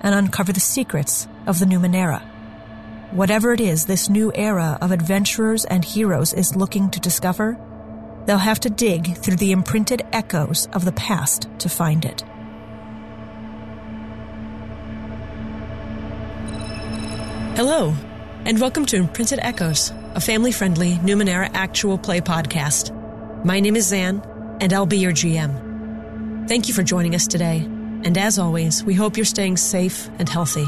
and uncover the secrets of the Numenera. Whatever it is this new era of adventurers and heroes is looking to discover, they'll have to dig through the imprinted echoes of the past to find it. Hello, and welcome to Imprinted Echoes, a family friendly Numenera actual play podcast. My name is Zan, and I'll be your GM. Thank you for joining us today, and as always, we hope you're staying safe and healthy.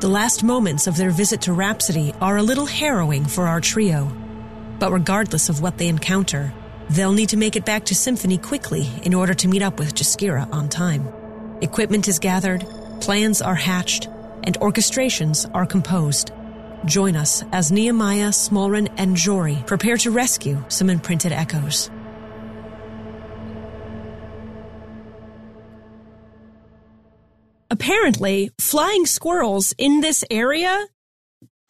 The last moments of their visit to Rhapsody are a little harrowing for our trio, but regardless of what they encounter, they'll need to make it back to Symphony quickly in order to meet up with Jaskira on time. Equipment is gathered, plans are hatched, and orchestrations are composed. Join us as Nehemiah, Smolren, and Jory prepare to rescue some imprinted echoes. Apparently, flying squirrels in this area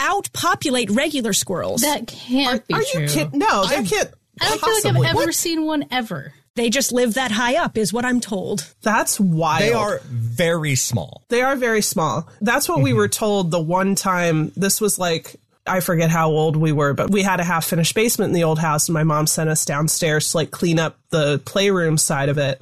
outpopulate regular squirrels. That can't be Are true. you kidding? No, that can't. I don't feel like I've ever What? seen one ever. they just live that high up, is what I'm told. That's wild. They are very small. They are very small. That's what we mm-hmm. were told the one time. This was like, I forget how old we were, but we had a half finished basement in the old house, and my mom sent us downstairs to like clean up the playroom side of it.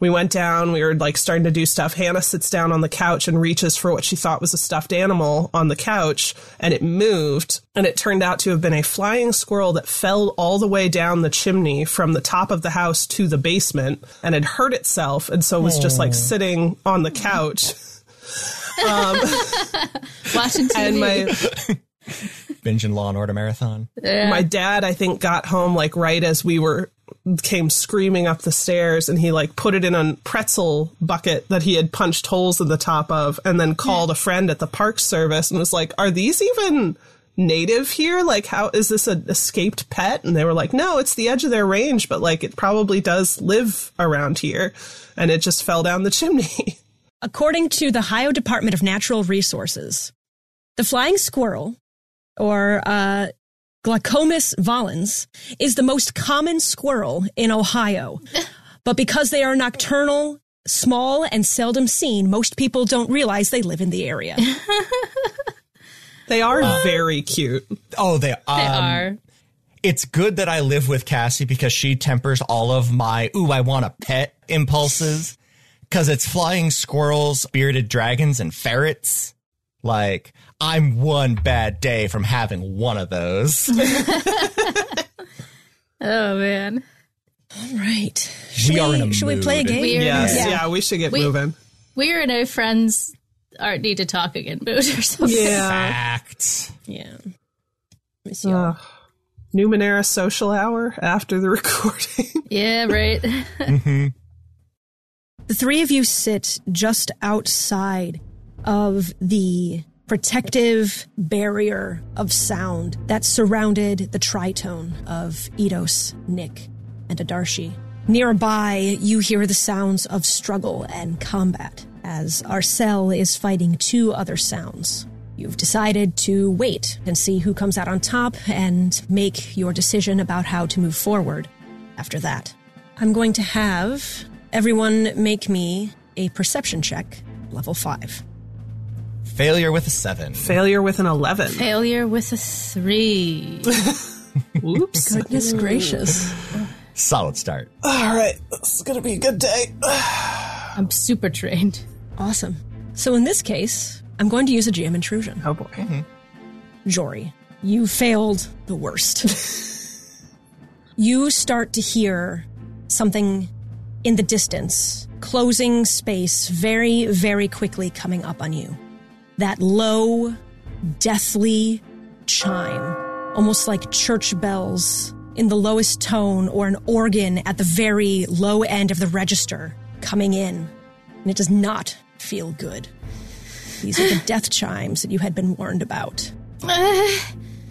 We went down, we were like starting to do stuff. Hannah sits down on the couch and reaches for what she thought was a stuffed animal on the couch, and it moved. And it turned out to have been a flying squirrel that fell all the way down the chimney from the top of the house to the basement and had hurt itself, and so was just like sitting on the couch. Um, Watching TV. And my Binging Law and Order Marathon. my dad i think got home like right as we were came screaming up the stairs and he like put it in a pretzel bucket that he had punched holes in the top of and then called a friend at the park service and was like are these even native here? Like how is this an escaped pet? And they were like no it's the edge of their range but like it probably does live around here. And it just fell down the chimney. According to the Ohio Department of Natural Resources, the flying squirrel, or uh, Glaucomys volans, is the most common squirrel in Ohio. but because they are nocturnal, small, and seldom seen, most people don't realize they live in the area. they are very cute Oh, they, um, they are. It's good that I live with Cassie because she tempers all of my, ooh, I want a pet impulses. Cause it's flying squirrels, bearded dragons, and ferrets. Like, I'm one bad day from having one of those. Oh man. All right. Should We are in a should we play a game? We're- yes Yeah. yeah, we should get We- moving We're in a friends aren't need to talk again mood or something. yeah Facts. Yeah. Let me. Uh, Numenera social hour after the recording. Yeah, right. The three of you sit just outside of the protective barrier of sound that surrounded the tritone of Eidos, Nick, and Adarshi. Nearby, you hear the sounds of struggle and combat as Arcel is fighting two other sounds. You've decided to wait and see who comes out on top and make your decision about how to move forward after that. I'm going to have everyone make me a perception check, level 5. Failure with a seven. Failure with an 11. Failure with a three. Oops. Goodness gracious. Solid start. All right. This is going to be a good day. I'm super trained. Awesome. So in this case, I'm going to use a GM intrusion. Oh boy. Mm-hmm. Jory, you failed the worst. you start to hear something in the distance, closing space very, very quickly coming up on you. That low, deathly chime, almost like church bells in the lowest tone or an organ at the very low end of the register coming in. And it does not feel good. These are the death chimes that you had been warned about.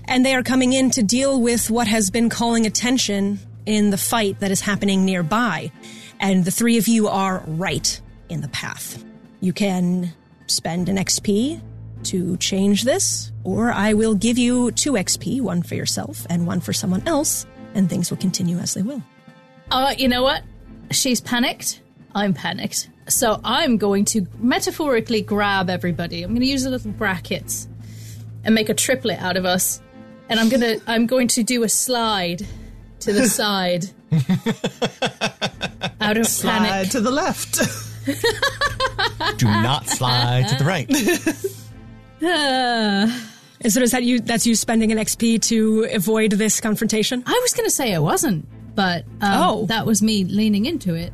and they are coming in to deal with what has been calling attention in the fight that is happening nearby. And the three of you are right in the path. You can spend an XP to change this, or I will give you two XP, one for yourself and one for someone else, and things will continue as they will. Uh, you know what? She's panicked. I'm panicked. So I'm going to metaphorically grab everybody. I'm going to use the little brackets and make a triplet out of us. And I'm gonna I'm going to do a slide to the side. out of Slide panic. to the left. Do not slide to the right. And so is that you? That's you spending an XP to avoid this confrontation? I was gonna say it wasn't, but um, Oh. that was me leaning into it.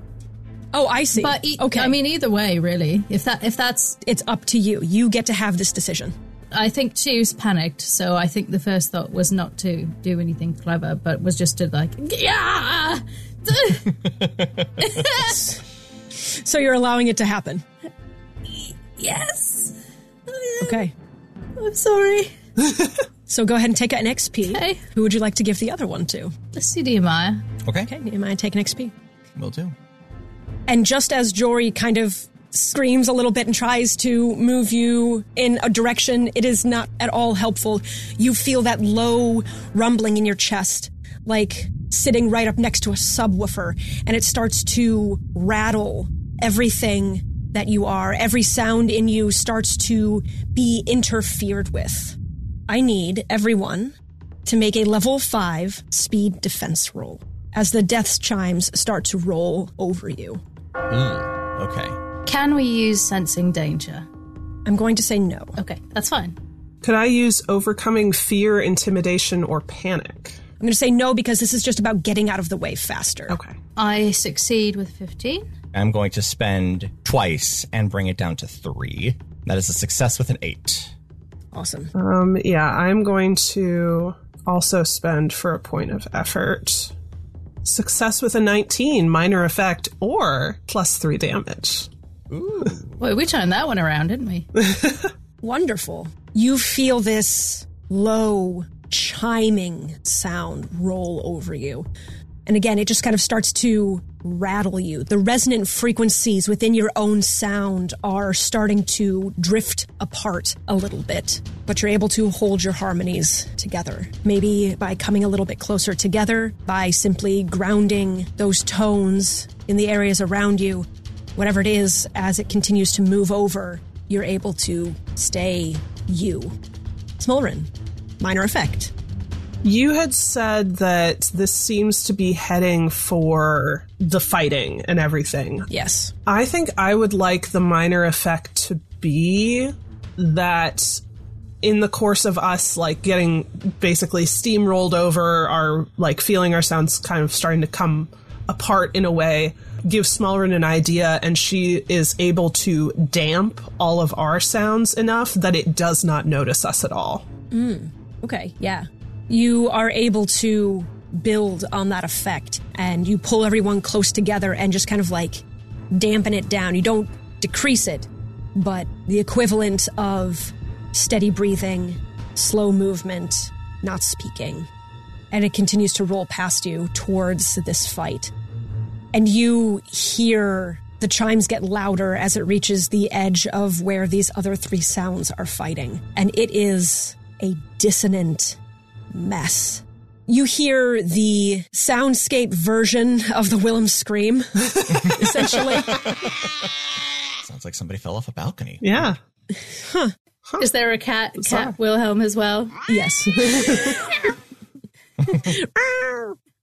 Oh, I see. But e- okay, I mean, either way, really. If that if that's it's up to you. You get to have this decision. I think she was panicked, so I think the first thought was not to do anything clever, but was just to like, yeah, So you're allowing it to happen. yes. Okay. I'm sorry. So go ahead and take an XP. Okay. Who would you like to give the other one to? Let's see Nehemiah. Okay, Okay, Nehemiah, take an XP. will do. And just as Jory kind of screams a little bit and tries to move you in a direction, it is not at all helpful. You feel that low rumbling in your chest, like sitting right up next to a subwoofer, and it starts to rattle everything that you are. Every sound in you starts to be interfered with. I need everyone to make a level 5 speed defense roll as the death's chimes start to roll over you. Okay. Can we use sensing danger? I'm going to say no. Okay, that's fine. Could I use overcoming fear, intimidation, or panic? I'm going to say no because this is just about getting out of the way faster. Okay. I succeed with 15. I'm going to spend twice and bring it down to three. That is a success with an eight. Awesome. Um, yeah, I'm going to also spend for a point of effort. Success with a 19, minor effect, or plus three damage. Ooh. Wait, we turned that one around, didn't we? Wonderful. You feel this low, chiming sound roll over you. And again, it just kind of starts to rattle you. The resonant frequencies within your own sound are starting to drift apart a little bit, but you're able to hold your harmonies together. Maybe by coming a little bit closer together, by simply grounding those tones in the areas around you, whatever it is, as it continues to move over, you're able to stay you. Smolren, minor effect. You had said that this seems to be heading for the fighting and everything. Yes. I think I would like the minor effect to be that in the course of us like getting basically steamrolled over our like feeling our sounds kind of starting to come apart in a way give Smallren an idea and she is able to damp all of our sounds enough that it does not notice us at all. Mm. Okay, yeah. You are able to build on that effect and you pull everyone close together and just kind of like dampen it down. You don't decrease it, but the equivalent of steady breathing, slow movement, not speaking. And it continues to roll past you towards this fight. And you hear the chimes get louder as it reaches the edge of where these other three sounds are fighting. And it is a dissonant mess. You hear the soundscape version of the Wilhelm scream, essentially. Sounds like somebody fell off a balcony. Yeah. Huh. Is there a cat, cat Wilhelm as well? Yes.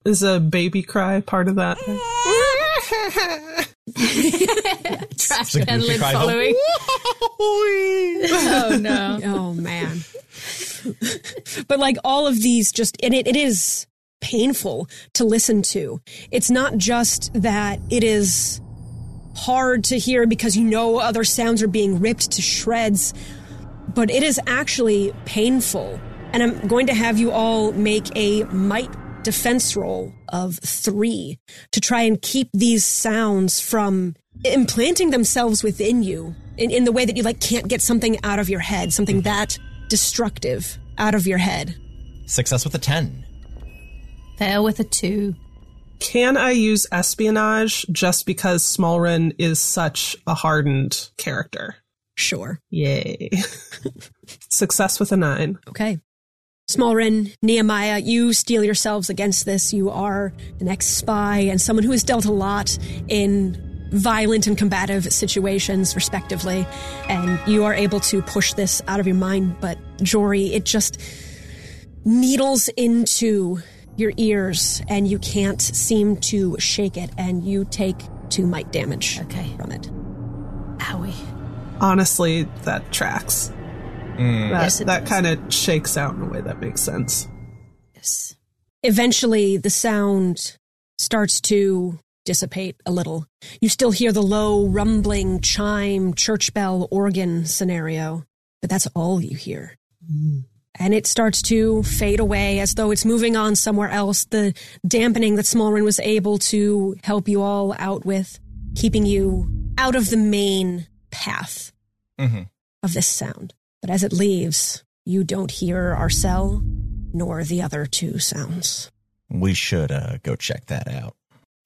Is a baby cry part of that? Trash like and Lucy lid cried, following. oh no. oh, man. but like all of these just, and it, it is painful to listen to. It's not just that it is hard to hear because you know other sounds are being ripped to shreds, but it is actually painful. And I'm going to have you all make a might defense roll of three to try and keep these sounds from implanting themselves within you in, in the way that you like can't get something out of your head, something that destructive out of your head. Success with a 10. Fail with a two. Can I use espionage just because Smallren is such a hardened character? Sure. Yay. Success with a nine. Okay. Smallren, Nehemiah, you steel yourselves against this. You are an ex spy and someone who has dealt a lot in violent and combative situations, respectively. And you are able to push this out of your mind. But Jory, it just needles into your ears and you can't seem to shake it. And you take two might damage Okay. from it. Owie. Honestly, that tracks. Mm. That, Yes, that kind of shakes out in a way that makes sense. Yes. Eventually, the sound starts to dissipate a little. You still hear the low, rumbling chime, church bell, organ scenario, but that's all you hear. And it starts to fade away as though it's moving on somewhere else. The dampening that Smallren was able to help you all out with, keeping you out of the main path Mhm. of this sound. But as it leaves, you don't hear Arcel nor the other two sounds. We should uh, go check that out.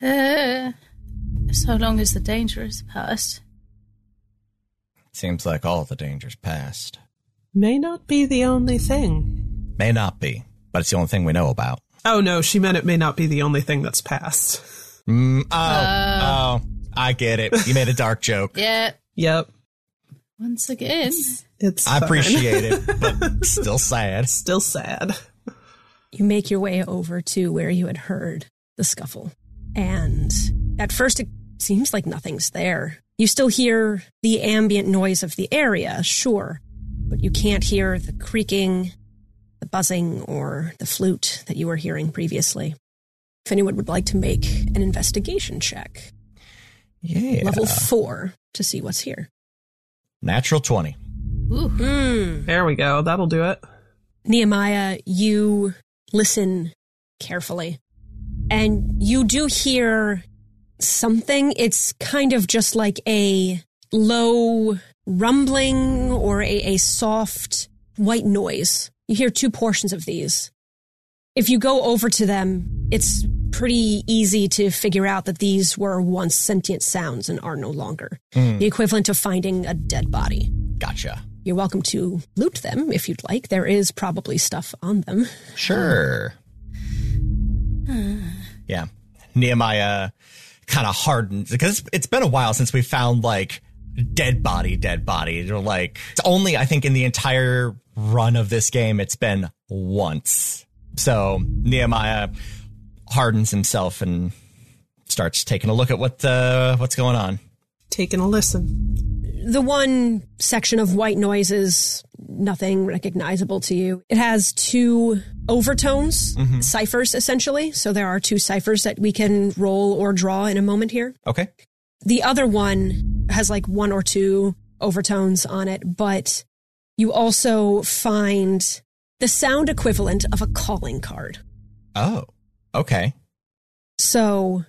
Uh, so long as the danger is past. Seems like all the dangers past. May not be the only thing. May not be, but it's the only thing we know about. Oh no, she meant it may not be the only thing that's passed. Mm, oh, Uh. oh, I get it. You made a dark joke. Yeah. Yep. Once again. It's I fine. appreciate it, but still sad. Still sad. You make your way over to where you had heard the scuffle. And at first, it seems like nothing's there. You still hear the ambient noise of the area, sure, but you can't hear the creaking, the buzzing, or the flute that you were hearing previously. If anyone would like to make an investigation check, Yeah. level four, to see what's here. Natural 20. Ooh. Hmm. There we go. That'll do it. Nehemiah, you listen carefully and you do hear something. It's kind of just like a low rumbling or a, a soft white noise. You hear two portions of these. If you go over to them, it's pretty easy to figure out that these were once sentient sounds and are no longer. Hmm. The equivalent of finding a dead body. Gotcha. You're welcome to loot them if you'd like. There is probably stuff on them. Sure. Yeah. Nehemiah kind of hardened because it's, it's been a while since we found like dead body, dead body. Or like, it's only, I think, in the entire run of this game, it's been once. So Nehemiah hardens himself and starts taking a look at what, uh, what's going on. Taking a listen. The one section of white noise is nothing recognizable to you. It has two overtones, mm-hmm. ciphers essentially. So there are two ciphers that we can roll or draw in a moment here. Okay. The other one has like one or two overtones on it, but you also find the sound equivalent of a calling card. Oh, okay. So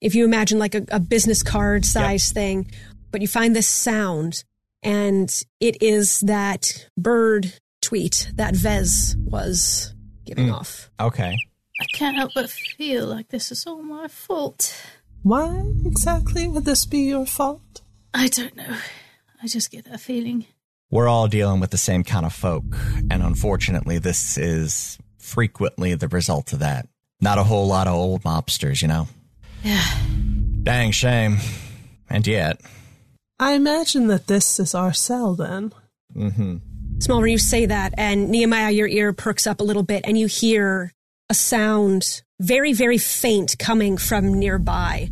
if you imagine like a, a business card size thing, but you find this sound and it is that bird tweet that Vez was giving mm. off. Okay. I can't help but feel like this is all my fault. Why exactly would this be your fault? I don't know. I just get that feeling. we're all dealing with the same kind of folk. And unfortunately, this is frequently the result of that. Not a whole lot of old mobsters, you know? Yeah. Dang shame. And yet, I imagine that this is Arcel then. hmm Smallman, you say that, and Nehemiah, your ear perks up a little bit, and you hear a sound very, very faint coming from nearby.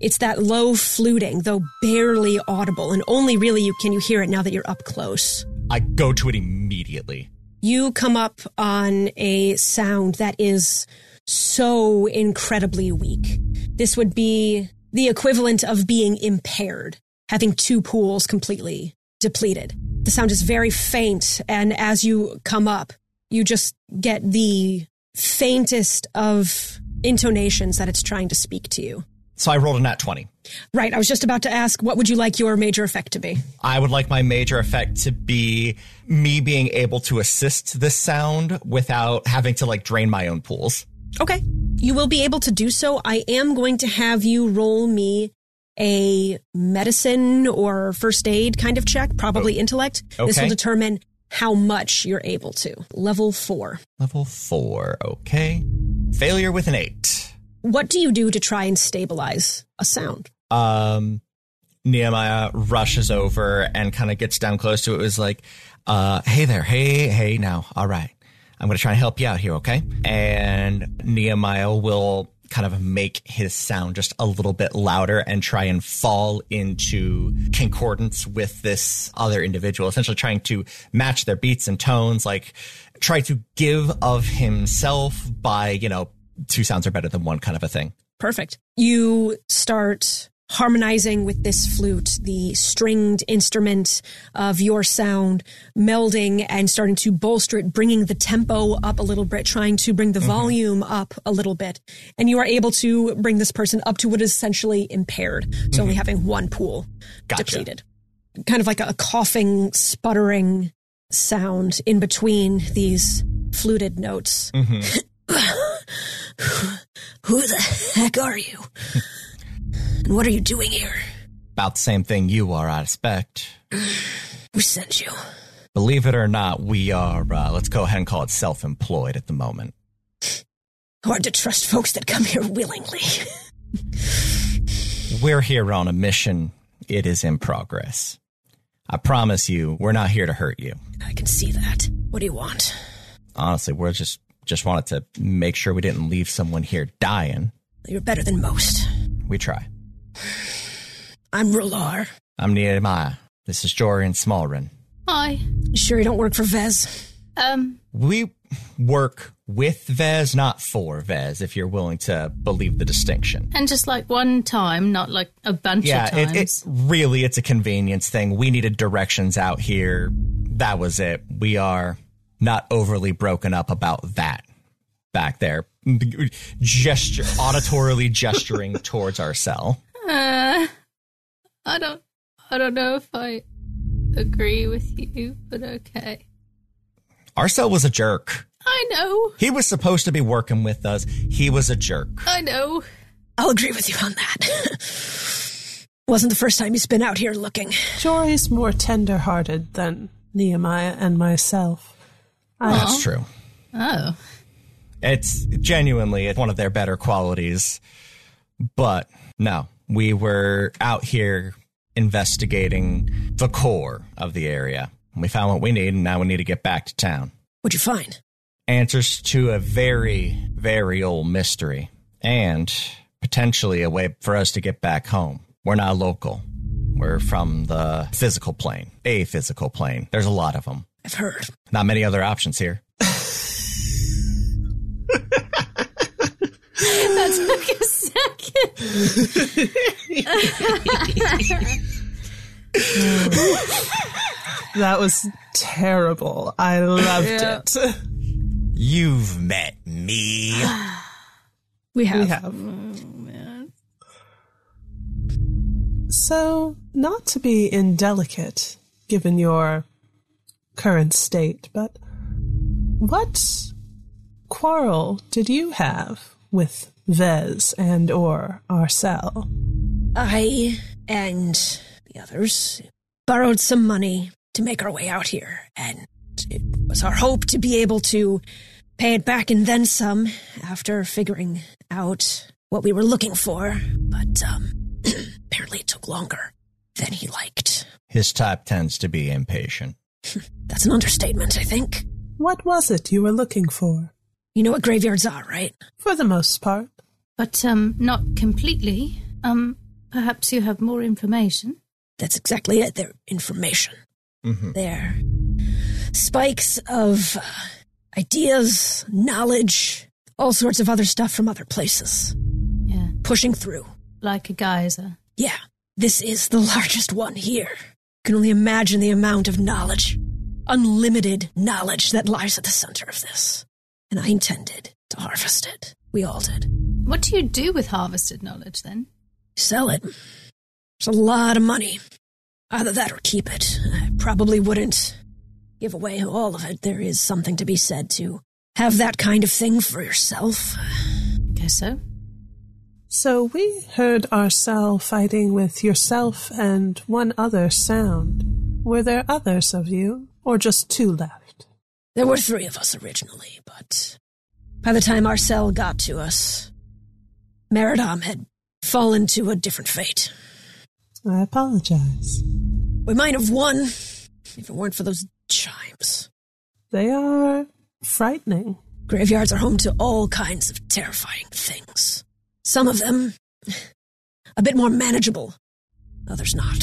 It's that low fluting, though barely audible, and only really you can you hear it now that you're up close. I go to it immediately. You come up on a sound that is so incredibly weak. This would be the equivalent of being impaired, having two pools completely depleted. The sound is very faint, and as you come up, you just get the faintest of intonations that it's trying to speak to you. So I rolled a nat 20. Right. I was just about to ask, what would you like your major effect to be? I would like my major effect to be me being able to assist this sound without having to like drain my own pools. Okay. You will be able to do so. I am going to have you roll me a medicine or first aid kind of check, probably intellect. This will determine how much you're able to. Level four. Level four. Okay. Failure with an eight. What do you do to try and stabilize a sound? um Nehemiah rushes over and kind of gets down close to it. It was like, uh, hey there, hey, hey now. All right. I'm gonna try and help you out here, okay? And Nehemiah will kind of make his sound just a little bit louder and try and fall into concordance with this other individual, essentially trying to match their beats and tones, like try to give of himself by, you know, two sounds are better than one kind of a thing. Perfect. You start harmonizing with this flute, the stringed instrument of your sound, melding and starting to bolster it, bringing the tempo up a little bit, trying to bring the mm-hmm. volume up a little bit. And you are able to bring this person up to what is essentially impaired. So only mm-hmm. having one pool Gotcha. depleted. Kind of like a coughing, sputtering sound in between these fluted notes. Mm-hmm. Who the heck are you? and what are you doing here? About the same thing you are, I expect. Who sent you? Believe it or not, we are, uh, let's go ahead and call it self employed at the moment. Hard to trust folks that come here willingly. We're here on a mission. It is in progress. I promise you, we're not here to hurt you. I can see that. What do you want? Honestly, we're just, just wanted to make sure we didn't leave someone here dying. You're better than most. We try. I'm Rular. I'm Nehemiah. This is Jory and Smallren. Hi. You sure you don't work for Vez? Um, We work with Vez, not for Vez, if you're willing to believe the distinction. and just like one time, not like a bunch Yeah, of it, times. it really it's a convenience thing. We needed directions out here. That was it. We are not overly broken up about that back there. Gesture auditorily gesturing towards Arcel. Uh, I don't, I don't know if I agree with you, but okay. Arcel was a jerk. I know, He was supposed to be working with us. He was a jerk. I know. I'll agree with you on that. Wasn't the first time he's been out here looking. Jory's more tender hearted than Nehemiah and myself. That's true. Oh, It's genuinely it's one of their better qualities. But no, we were out here investigating the core of the area. We found what we need, and now we need to get back to town. What'd you find? Answers to a very, very old mystery, and potentially a way for us to get back home. We're not local. We're from the physical plane, a physical plane. There's a lot of them. I've heard. Not many other options here. That's took a second. That was terrible. I loved Yeah. it. You've met me. We have. We have. So, not to be indelicate, given your current state, but what quarrel did you have with Vez and or Arcel? I and the others borrowed some money to make our way out here, and it was our hope to be able to pay it back and then some after figuring out what we were looking for. But um, apparently, it took longer than he liked. His type tends to be impatient. That's an understatement, I think. What was it you were looking for? You know what graveyards are, right? For the most part. But um, not completely. Um, perhaps you have more information. That's exactly it. They're information. Mhm. They're spikes of uh, ideas, knowledge, all sorts of other stuff from other places. Yeah, Pushing through. like a geyser. Yeah, this is the largest one here. You Can only imagine the amount of knowledge, unlimited knowledge that lies at the center of this. And I intended to harvest it. We all did. What do you do with harvested knowledge then? Sell it. It's a lot of money. Either that or keep it. I probably wouldn't give away all of it. There is something to be said to have that kind of thing for yourself. Guess so. So we heard Arcel fighting with yourself and one other sound. Were there others of you, or just two left? There were three of us originally, but by the time Arcel got to us, Meridam had fallen to a different fate. I apologize. We might have won if it weren't for those chimes. They are frightening. Graveyards are home to all kinds of terrifying things. Some of them a bit more manageable, others not.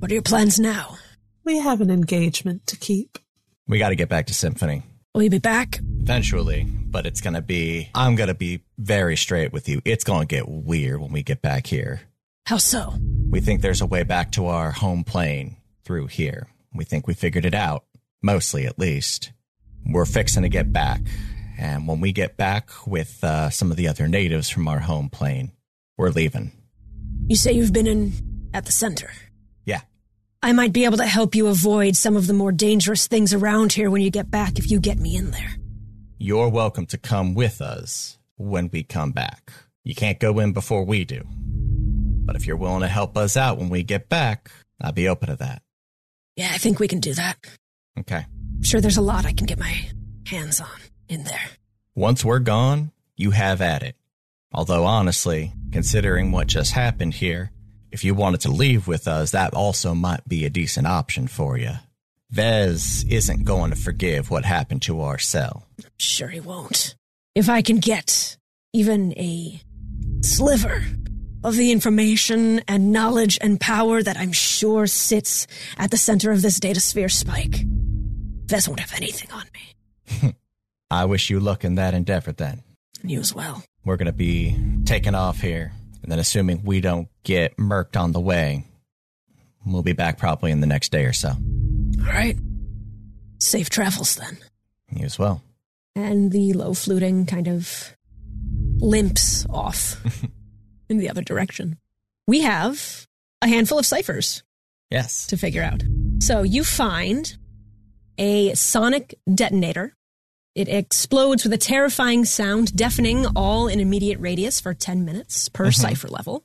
What are your plans now? We have an engagement to keep. We got to get back to Symphony. Will you be back? Eventually, but it's going to be, I'm going to be very straight with you. It's going to get weird when we get back here. How so? We think there's a way back to our home plane through here. We think we figured it out, mostly at least. We're fixing to get back. And when we get back with uh, some of the other natives from our home plane, we're leaving. You say you've been in at the center. I might be able to help you avoid some of the more dangerous things around here when you get back if you get me in there. You're welcome to come with us when we come back. You can't go in before we do. But if you're willing to help us out when we get back, I'd be open to that. Yeah, I think we can do that. Okay. I'm sure there's a lot I can get my hands on in there. Once we're gone, you have at it. Although honestly, considering what just happened here, if you wanted to leave with us, that also might be a decent option for you. Vez isn't going to forgive what happened to Arcel. Sure he won't. If I can get even a sliver of the information and knowledge and power that I'm sure sits at the center of this data sphere spike, Vez won't have anything on me. I wish you luck in that endeavor then. And you as well. We're going to be taking off here, and then assuming we don't get murked on the way, we'll be back probably in the next day or so. All right. Safe travels then. You as well. And the low fluting kind of limps off in the other direction. We have a handful of ciphers Yes. to figure out. So you find a sonic detonator. It explodes with a terrifying sound, deafening all in immediate radius for 10 minutes per mm-hmm. cipher level.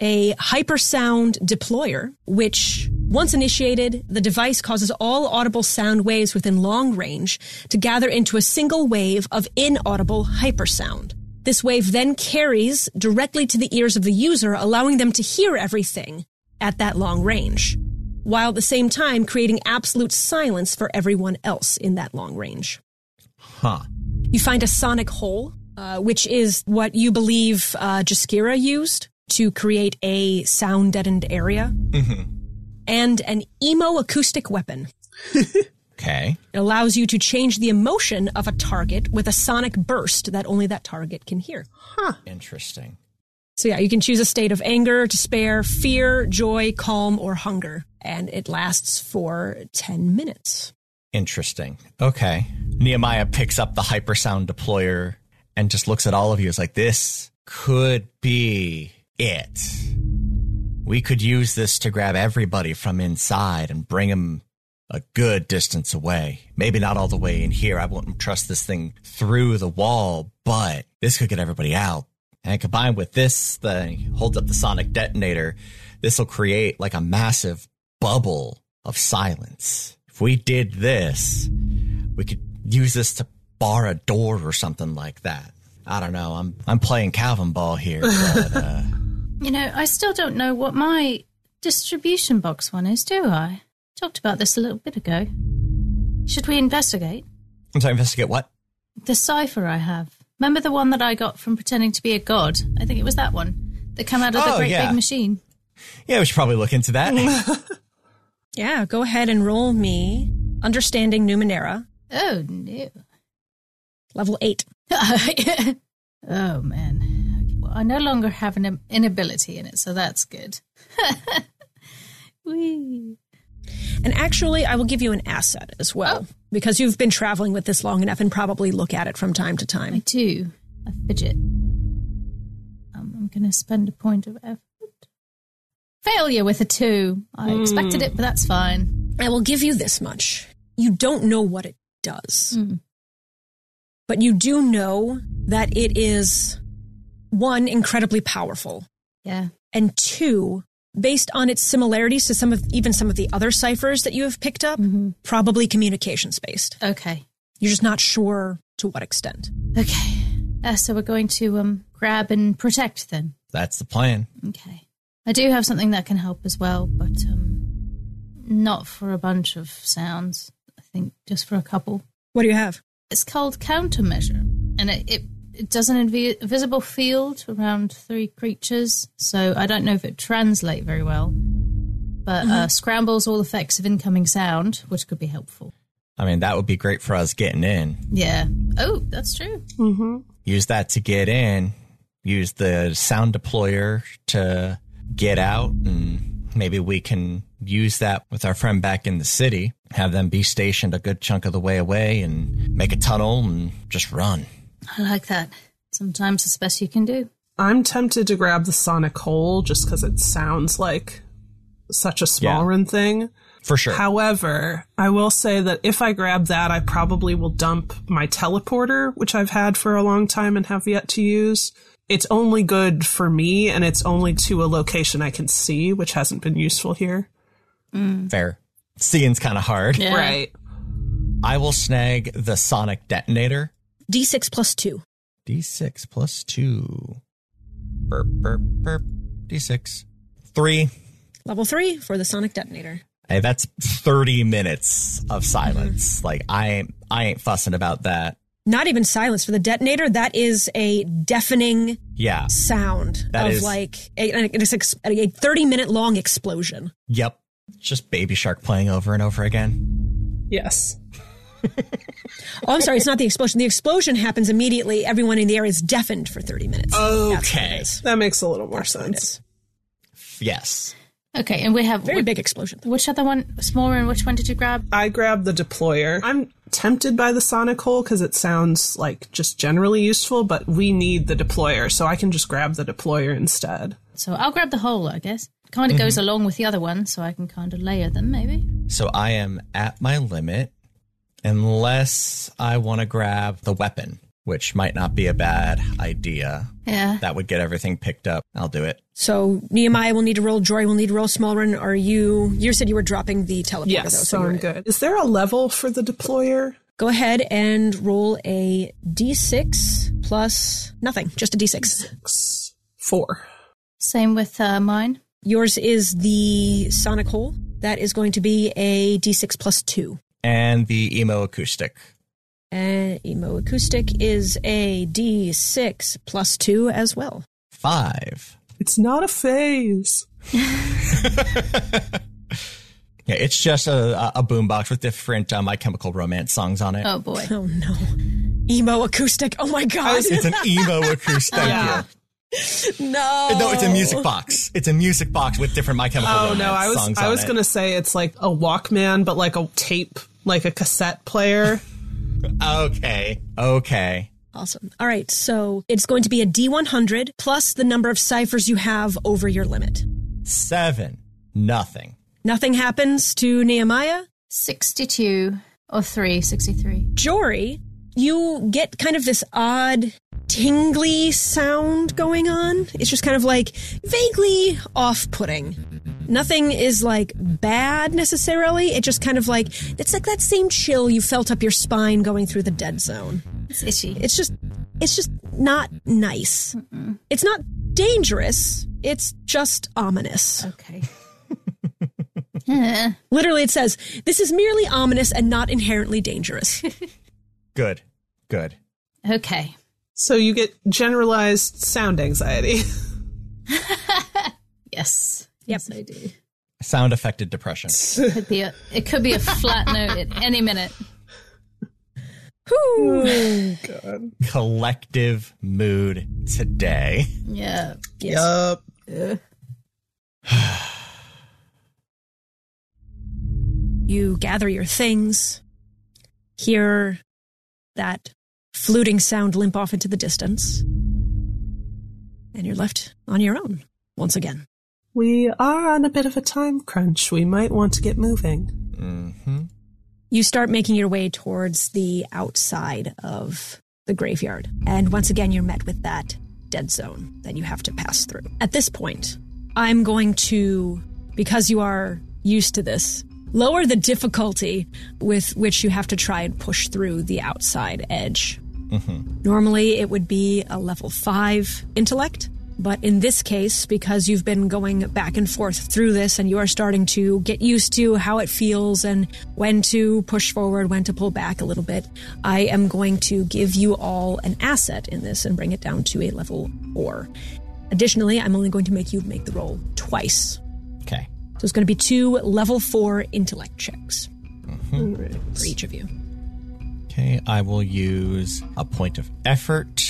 A hypersound deployer, which, once initiated, the device causes all audible sound waves within long range to gather into a single wave of inaudible hypersound. This wave then carries directly to the ears of the user, allowing them to hear everything at that long range, while at the same time creating absolute silence for everyone else in that long range. Huh. You find a sonic hole, uh, which is what you believe uh, Jaskira used to create a sound deadened area, and an emo acoustic weapon. Okay. It allows you to change the emotion of a target with a sonic burst that only that target can hear. Huh. Interesting. So yeah, you can choose a state of anger, despair, fear, joy, calm, or hunger, and it lasts for 10 minutes. Interesting. Okay. Nehemiah picks up the hypersound deployer and just looks at all of you. It's like, this could be it. We could use this to grab everybody from inside and bring them a good distance away. Maybe not all the way in here. I wouldn't trust this thing through the wall, but this could get everybody out. And combined with this thing, holds up the sonic detonator, this will create like a massive bubble of silence. If we did this, we could use this to bar a door or something like that. I don't know. I'm I'm playing Calvin ball here, but uh, You know, I still don't know what my distribution box one is, do I? Talked about this a little bit ago. Should we investigate? I'm sorry, investigate what? The cipher I have. Remember the one that I got from pretending to be a god? I think it was that one that came out of the Oh, great yeah. big machine. Yeah, we should probably look into that. Yeah, go ahead and roll me Understanding Numenera, Oh no. level 8. oh man. Well, I no longer have an inability in it, so that's good. Whee. And actually, I will give you an asset as well, because you've been traveling with this long enough and probably look at it from time to time. I do. I fidget. Um, I'm going to spend a point of effort. Failure with a two. I expected it, but that's fine. I will give you this much. You don't know what it does. But you do know that it is one, incredibly powerful, Yeah. and two, based on its similarities to some of even some of the other ciphers that you have picked up, probably communications based. Okay. You're just not sure to what extent. Okay. Uh, so we're going to um grab and protect then. That's the plan. Okay. I do have something that can help as well, but um not for a bunch of sounds. I think just for a couple. What do you have? It's called countermeasure, and it, it, it does an invi- invisible field around three creatures. So I don't know if it translates very well, but uh, scrambles all effects of incoming sound, which could be helpful. I mean, that would be great for us getting in. Yeah. Oh, that's true. Use that to get in. Use the sound deployer to get out, and maybe we can use that with our friend back in the city. Have them be stationed a good chunk of the way away, and make a tunnel and just run. I like that. Sometimes it's the best you can do. I'm tempted to grab the sonic hole just because it sounds like such a small Yeah. run thing. For sure. However, I will say that if I grab that, I probably will dump my teleporter, which I've had for a long time and have yet to use. It's only good for me, and it's only to a location I can see, which hasn't been useful here. Fair. Seeing's kind of hard. Yeah. Right. I will snag the sonic detonator. D6 plus two. D6 plus two. Burp, burp, burp. D6. Three. Level three for the sonic detonator. Hey, that's 30 minutes of silence. Mm-hmm. Like, I ain't, I ain't fussing about that. Not even silence for the detonator. That is a deafening Yeah. sound That of is- like a, an- it's a 30 minute long explosion. Yep. Just Baby Shark playing over and over again. Yes. Oh, I'm sorry, it's not the explosion. The explosion happens immediately. Everyone in the area is deafened for 30 minutes. That's Okay. That makes a little more That's sense. is. Yes. Okay, and we have Very wh- big explosion. which other one? Smaller, and which one did you grab? I grabbed the deployer. I'm tempted by the sonic hole because it sounds like just generally useful, but we need the deployer, so I can just grab the deployer instead. So I'll grab the hole, I guess. Kind of goes mm-hmm. along with the other one, so I can kind of layer them, maybe. So I am at my limit unless I want to grab the weapon, which might not be a bad idea. Yeah. That would get everything picked up. I'll do it. So Nehemiah will need to roll. Jory will need to roll. Smallrun, are you? You said you were dropping the teleporter. though, Yes, so I'm good. Is there a level for the deployer? Go ahead and roll a d6 plus nothing, just a d6. Four. Same with uh, mine. Yours is the sonic hole. That is going to be a d6 plus two. And the emo acoustic. And emo acoustic is a d6 plus two as well. Five. It's not a phase. Yeah, it's just a, a boombox with different uh, My Chemical Romance songs on it. Oh boy. Oh no. Emo acoustic. Oh my god. It's an emo acoustic. Yeah. no. No, it's a music box. It's a music box with different My Chemical Oh Romance no, I was songs I was it. gonna say it's like a Walkman, but like a tape, like a cassette player. Okay. Okay. Awesome. All right. So it's going to be a D100 plus the number of ciphers you have over your limit. Seven. Nothing. Nothing happens to Nehemiah. 62 or 3, 63. Jory, you get kind of this odd tingly sound going on. It's just kind of like vaguely off putting. Nothing is like bad necessarily. It just kind of like, it's like that same chill you felt up your spine going through the dead zone. It's itchy. It's just, it's just not nice. It's not dangerous. It's just ominous. okay. Literally, it says, this is merely ominous and not inherently dangerous. Good. Good. okay. So you get generalized sound anxiety. Yes. Yep. Yes, I do. Sound affected depression. Could be a, it could be a flat note at any minute. Whew. Oh, Collective mood today. Yeah. Yup. You gather your things, hear that fluting sound limp off into the distance. And you're left on your own once again. We are on a bit of a time crunch. We might want to get moving. hmm You start making your way towards the outside of the graveyard. And once again, you're met with that dead zone that you have to pass through. At this point, I'm going to, because you are used to this, lower the difficulty with which you have to try and push through the outside edge. Normally, it would be a level 5 intellect. But in this case, because you've been going back and forth through this and you are starting to get used to how it feels and when to push forward, when to pull back a little bit, I am going to give you all an asset in this and bring it down to a level 4. Additionally, I'm only going to make you make the roll twice. Okay. So it's going to be two level 4 intellect checks Alright. for each of you. Okay, I will use a point of effort.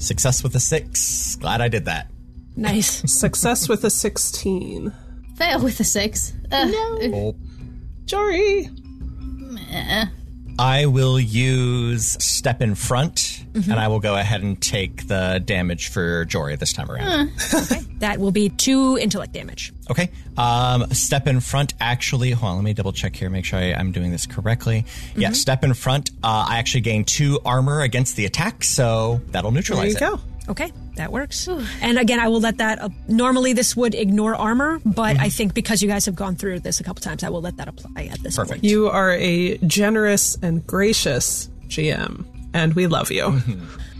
Success with a six. Glad I did that. Nice. Success with a 16. Fail with a six. Uh, no. Oh. Jory! I will use step in front, and I will go ahead and take the damage for Jory this time around. that will be two intellect damage. Okay. Um, step in front. Actually, hold on. Let me double check here. Make sure I, I'm doing this correctly. Yeah. Step in front. Uh, I actually gain two armor against the attack, so that'll There neutralize you it. go. Okay, that works. And again, I will let that. Up. Normally, this would ignore armor, but mm-hmm. I think because you guys have gone through this a couple times, I will let that apply at this Perfect. point. You are a generous and gracious GM, and we love you.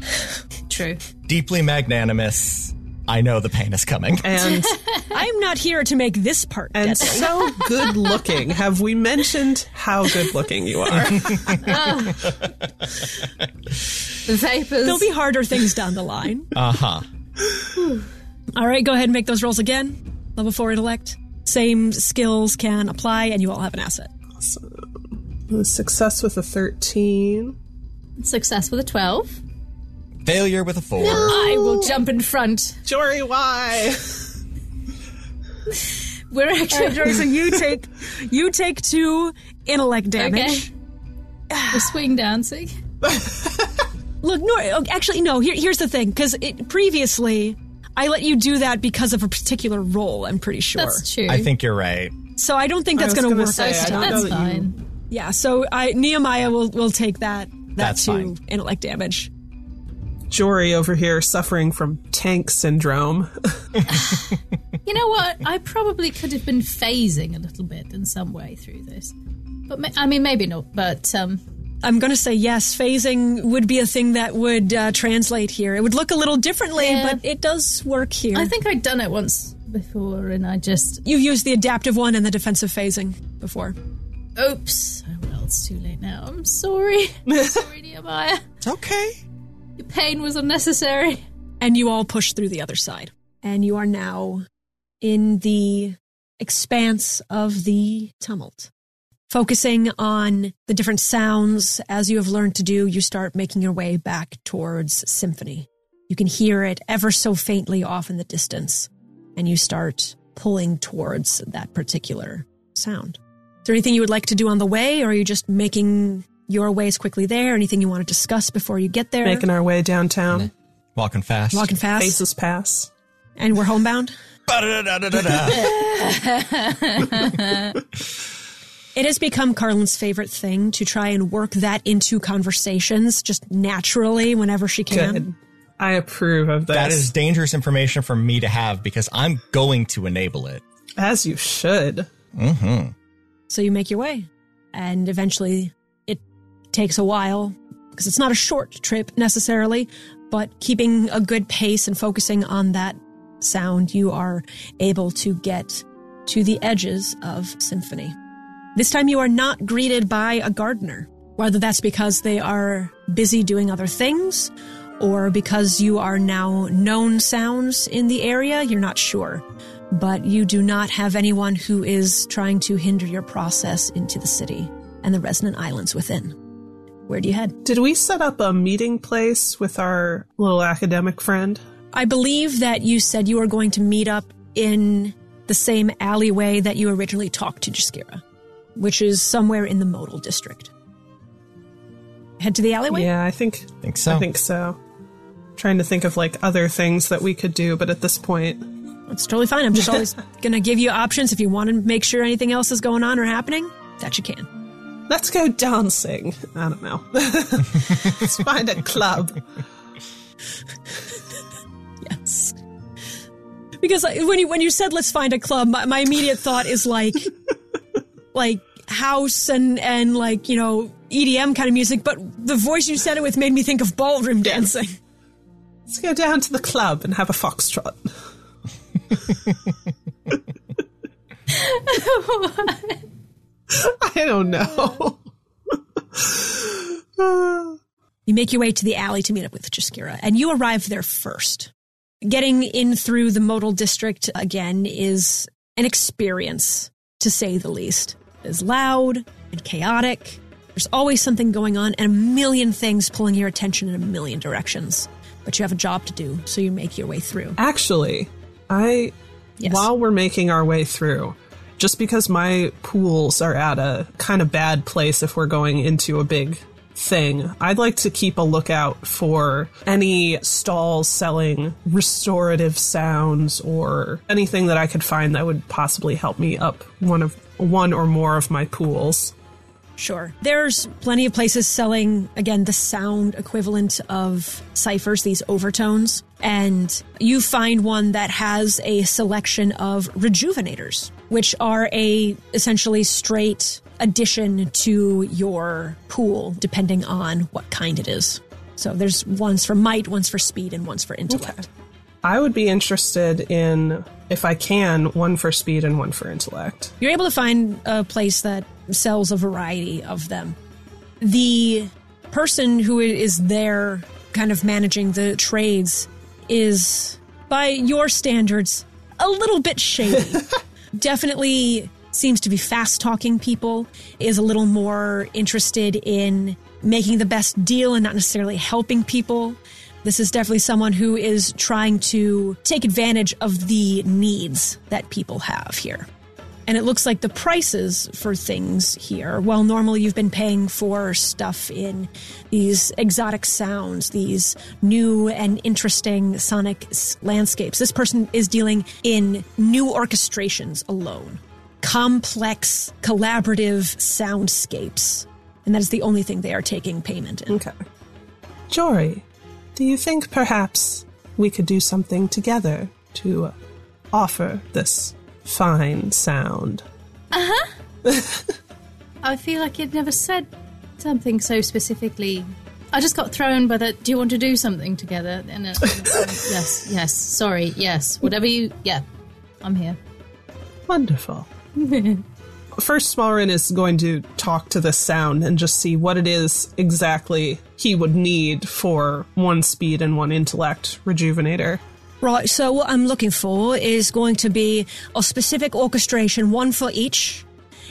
True. Deeply magnanimous. I know the pain is coming. And I'm not here to make this part and deadly. so good looking. Have we mentioned how good looking you are? The vapors. There'll be harder things down the line. Uh huh. All right, go ahead and make those rolls again. Level four intellect. Same skills can apply, and you all have an asset. Awesome. Success with a 13. Success with a 12. Failure with a four. I will jump in front. Jory, why? We're actually. Jory, so you take you take two intellect Okay. damage. The swing dancing. Look, no, actually, no. Here, here's the thing, because previously I let you do that because of a particular role. I'm pretty sure. That's true. I think you're right. so I don't think that's going to work. say, this I don't time. know That's that you- fine. Yeah. So I Nehemiah will will take that that That's two fine. intellect damage. Jory over here suffering from tank syndrome. You know what? I probably could have been phasing a little bit in some way through this. But ma- I mean, maybe not. But um, I'm going to say yes. Phasing would be a thing that would uh, translate here. It would look a little differently, Yeah. but it does work here. I think I'd done it once before, and I just You've used the adaptive one and the defensive phasing before. oops. Oh, well, it's too late now. I'm sorry. sorry, Nehemiah. It's okay. Your pain was unnecessary. and you all push through the other side. And you are now in the expanse of the tumult. Focusing on the different sounds as you have learned to do, you start making your way back towards symphony. You can hear it ever so faintly off in the distance, and you start pulling towards that particular sound. Is there anything you would like to do on the way, or are you just making your way ways quickly there? Anything you want to discuss before you get there? Making our way downtown. Walking fast. Walking fast, Faces pass. and we're homebound. It has become Carlin's favorite thing to try and work that into conversations just naturally whenever she can. Good. I approve of this. that is dangerous information for me to have because I'm going to enable it. as you should. Mm-hmm. So you make your way, and eventually it takes a while because it's not a short trip necessarily, but keeping a good pace and focusing on that sound, you are able to get to the edges of symphony. This time you are not greeted by a gardener, whether that's because they are busy doing other things or because you are now known sounds in the area, you're not sure. But you do not have anyone who is trying to hinder your process into the city and the resonant islands within. Where do you head? Did we set up a meeting place with our little academic friend? I believe that you said you were going to meet up in the same alleyway that you originally talked to Jaskira, which is somewhere in the modal district. Head to the alleyway? Yeah, I think Think so. I think so. trying to think of like other things that we could do, but at this point, It's totally fine. I'm just always going to give you options. If you want to make sure anything else is going on or happening, that you can. Let's go dancing. I don't know. let's find a club. Yes. Because like, when you when you said let's find a club, my, my immediate thought is like like house and and like you know EDM kind of music. But the voice you said it with made me think of ballroom dancing. Let's go down to the club and have a foxtrot. I don't know. You make your way to the alley to meet up with Jaskira, and you arrive there first. Getting in through the modal district again is an experience, to say the least. It is loud and chaotic. There's always something going on and a million things pulling your attention in a million directions. But you have a job to do, so you make your way through. Actually, I Yes. while we're making our way through, just because my pools are at a kind of bad place if we're going into a big thing, I'd like to keep a lookout for any stalls selling restorative sounds or anything that I could find that would possibly help me up one of one or more of my pools. Sure. There's plenty of places selling, again, the sound equivalent of ciphers, these overtones. And you find one that has a selection of rejuvenators, which are a essentially straight addition to your pool, depending on what kind it is. So there's ones for might, ones for speed, and ones for intellect. I would be interested in, if I can, one for speed and one for intellect. You're able to find a place that sells a variety of them. The person who is there kind of managing the trades is, by your standards, a little bit shady. Definitely seems to be fast talking people, is a little more interested in making the best deal and not necessarily helping people. This is definitely someone who is trying to take advantage of the needs that people have here. And it looks like the prices for things here, well, normally you've been paying for stuff in these exotic sounds, these new and interesting sonic landscapes. This person is dealing in new orchestrations alone, complex, collaborative soundscapes. And that is the only thing they are taking payment in. Okay. Jory, do you think perhaps we could do something together to offer this fine sound? Uh huh. I feel like you'd never said something so specifically. I just got thrown by that. Do you want to do something together? And uh, yes, yes. Sorry, yes. Whatever you. Yeah, I'm here. Wonderful. First, Smalrin is going to talk to this sound and just see what it is exactly he would need for one speed and one intellect rejuvenator. Right, so what I'm looking for is going to be a specific orchestration, one for each.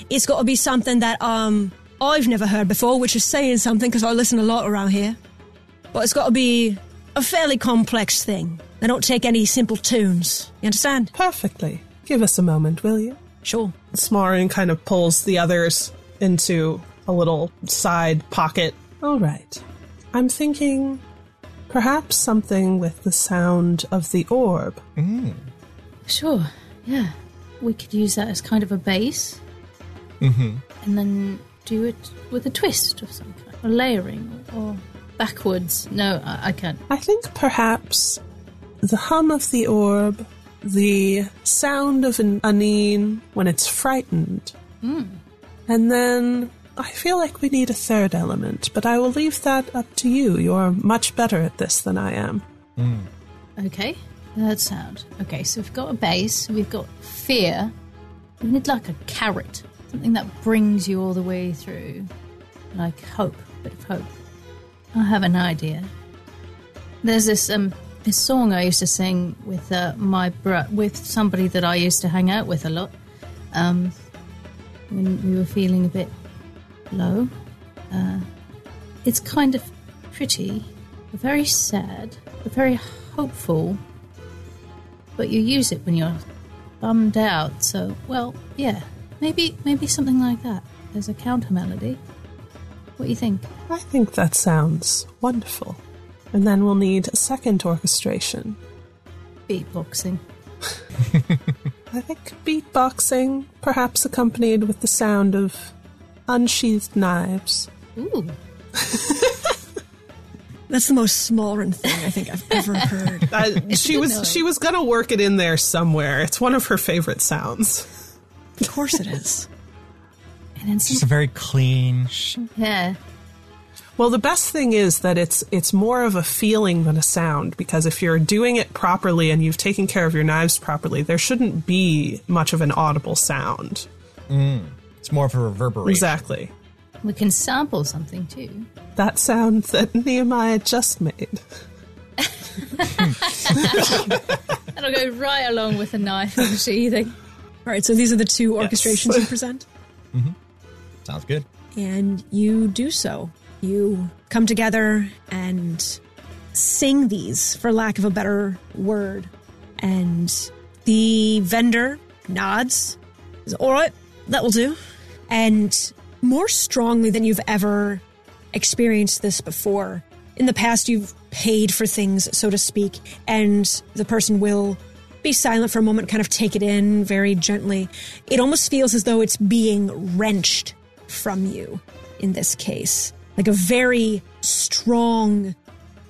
It's got to be something that um I've never heard before, which is saying something because I listen a lot around here. But it's got to be a fairly complex thing. They don't take any simple tunes. You understand? Perfectly. Give us a moment, will you? Sure. Smalrin kind of pulls the others into a little side pocket. All right. I'm thinking perhaps something with the sound of the orb. Sure. Yeah, we could use that as kind of a base, mm-hmm. and then do it with a twist of some kind, or layering, or backwards. No, I, I can't. I think perhaps the hum of the orb, the sound of an Anine when it's frightened, and then I feel like we need a third element, but I will leave that up to you. You're much better at this than I am. Okay, third sound. Okay, so we've got a base, we've got fear. We need like a carrot, something that brings you all the way through. Like hope, a bit of hope. I have an idea. There's this um this song I used to sing with uh, my bro- with somebody that I used to hang out with a lot. Um, when we were feeling a bit low. Uh, it's kind of pretty, very sad, but very hopeful. But you use it when you're bummed out. So, well, yeah, maybe maybe something like that. There's a counter melody. What do you think? I think that sounds wonderful. And then we'll need a second orchestration. Beatboxing. I think beatboxing, perhaps accompanied with the sound of unsheathed knives. Ooh. That's the most Smalrin thing I think I've ever heard. Uh, she was note. she was gonna work it in there somewhere. It's one of her favorite sounds. Of course it is. And then Just a very clean. Sh- Yeah. Well, the best thing is that it's it's more of a feeling than a sound because if you're doing it properly and you've taken care of your knives properly, there shouldn't be much of an audible sound. It's more of a reverberation. Exactly. We can sample something too. That sound that Nehemiah just made. That'll go right along with the knife and sheathing. All right, so these are the two orchestrations you present. Mm-hmm. Sounds good. and you do so. You come together and sing these, for lack of a better word. And the vendor nods, says, All right, that will do. And more strongly than you've ever experienced this before. In the past, you've paid for things, so to speak, and the person will be silent for a moment, kind of take it in very gently. It almost feels as though it's being wrenched from you in this case. Like a very strong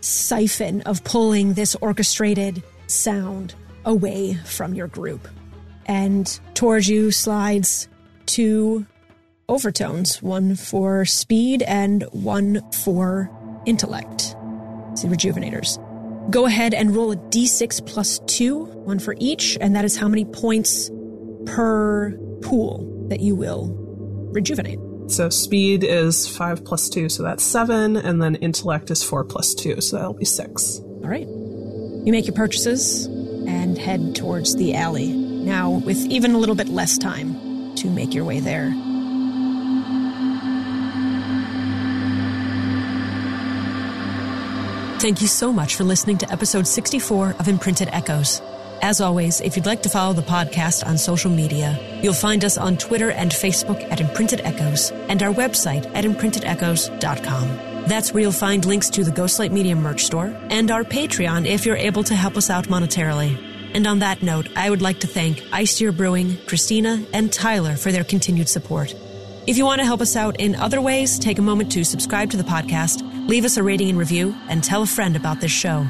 siphon of pulling this orchestrated sound away from your group. And towards you slides two overtones one for speed and one for intellect. It's the rejuvenators. Go ahead and roll a d6 plus two, one for each, and that is how many points per pool that you will rejuvenate. So speed is five plus two, so that's seven, and then intellect is four plus two, so that'll be six. All right. You make your purchases and head towards the alley, now with even a little bit less time to make your way there. Thank you so much for listening to episode 64 of Imprinted Echoes. As always, if you'd like to follow the podcast on social media, you'll find us on Twitter and Facebook at Imprinted Echoes and our website at imprintedechoes.com. That's where you'll find links to the Ghostlight Media merch store and our Patreon if you're able to help us out monetarily. And on that note, I would like to thank Icier Brewing, Christina, and Tyler for their continued support. If you want to help us out in other ways, take a moment to subscribe to the podcast, leave us a rating and review, and tell a friend about this show.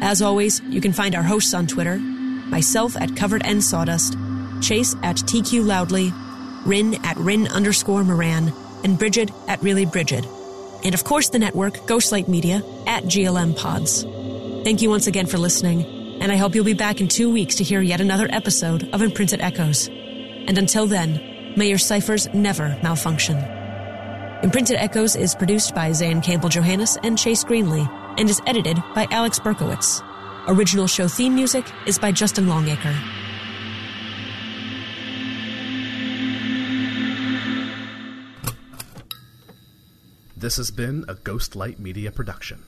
As always, you can find our hosts on Twitter, myself at Covered End Sawdust, Chase at TQ Loudly, Rin at Rin underscore Moran, and Bridget at Really Bridget. And of course, the network, Ghostlight Media, at GLM Pods. Thank you once again for listening, and I hope you'll be back in two weeks to hear yet another episode of Imprinted Echoes. And until then, may your ciphers never malfunction. Imprinted Echoes is produced by Zan Campbell Johannes and Chase Greenlee and is edited by Alex Berkowitz. Original show theme music is by Justin Longacre. This has been a Ghostlight Media production.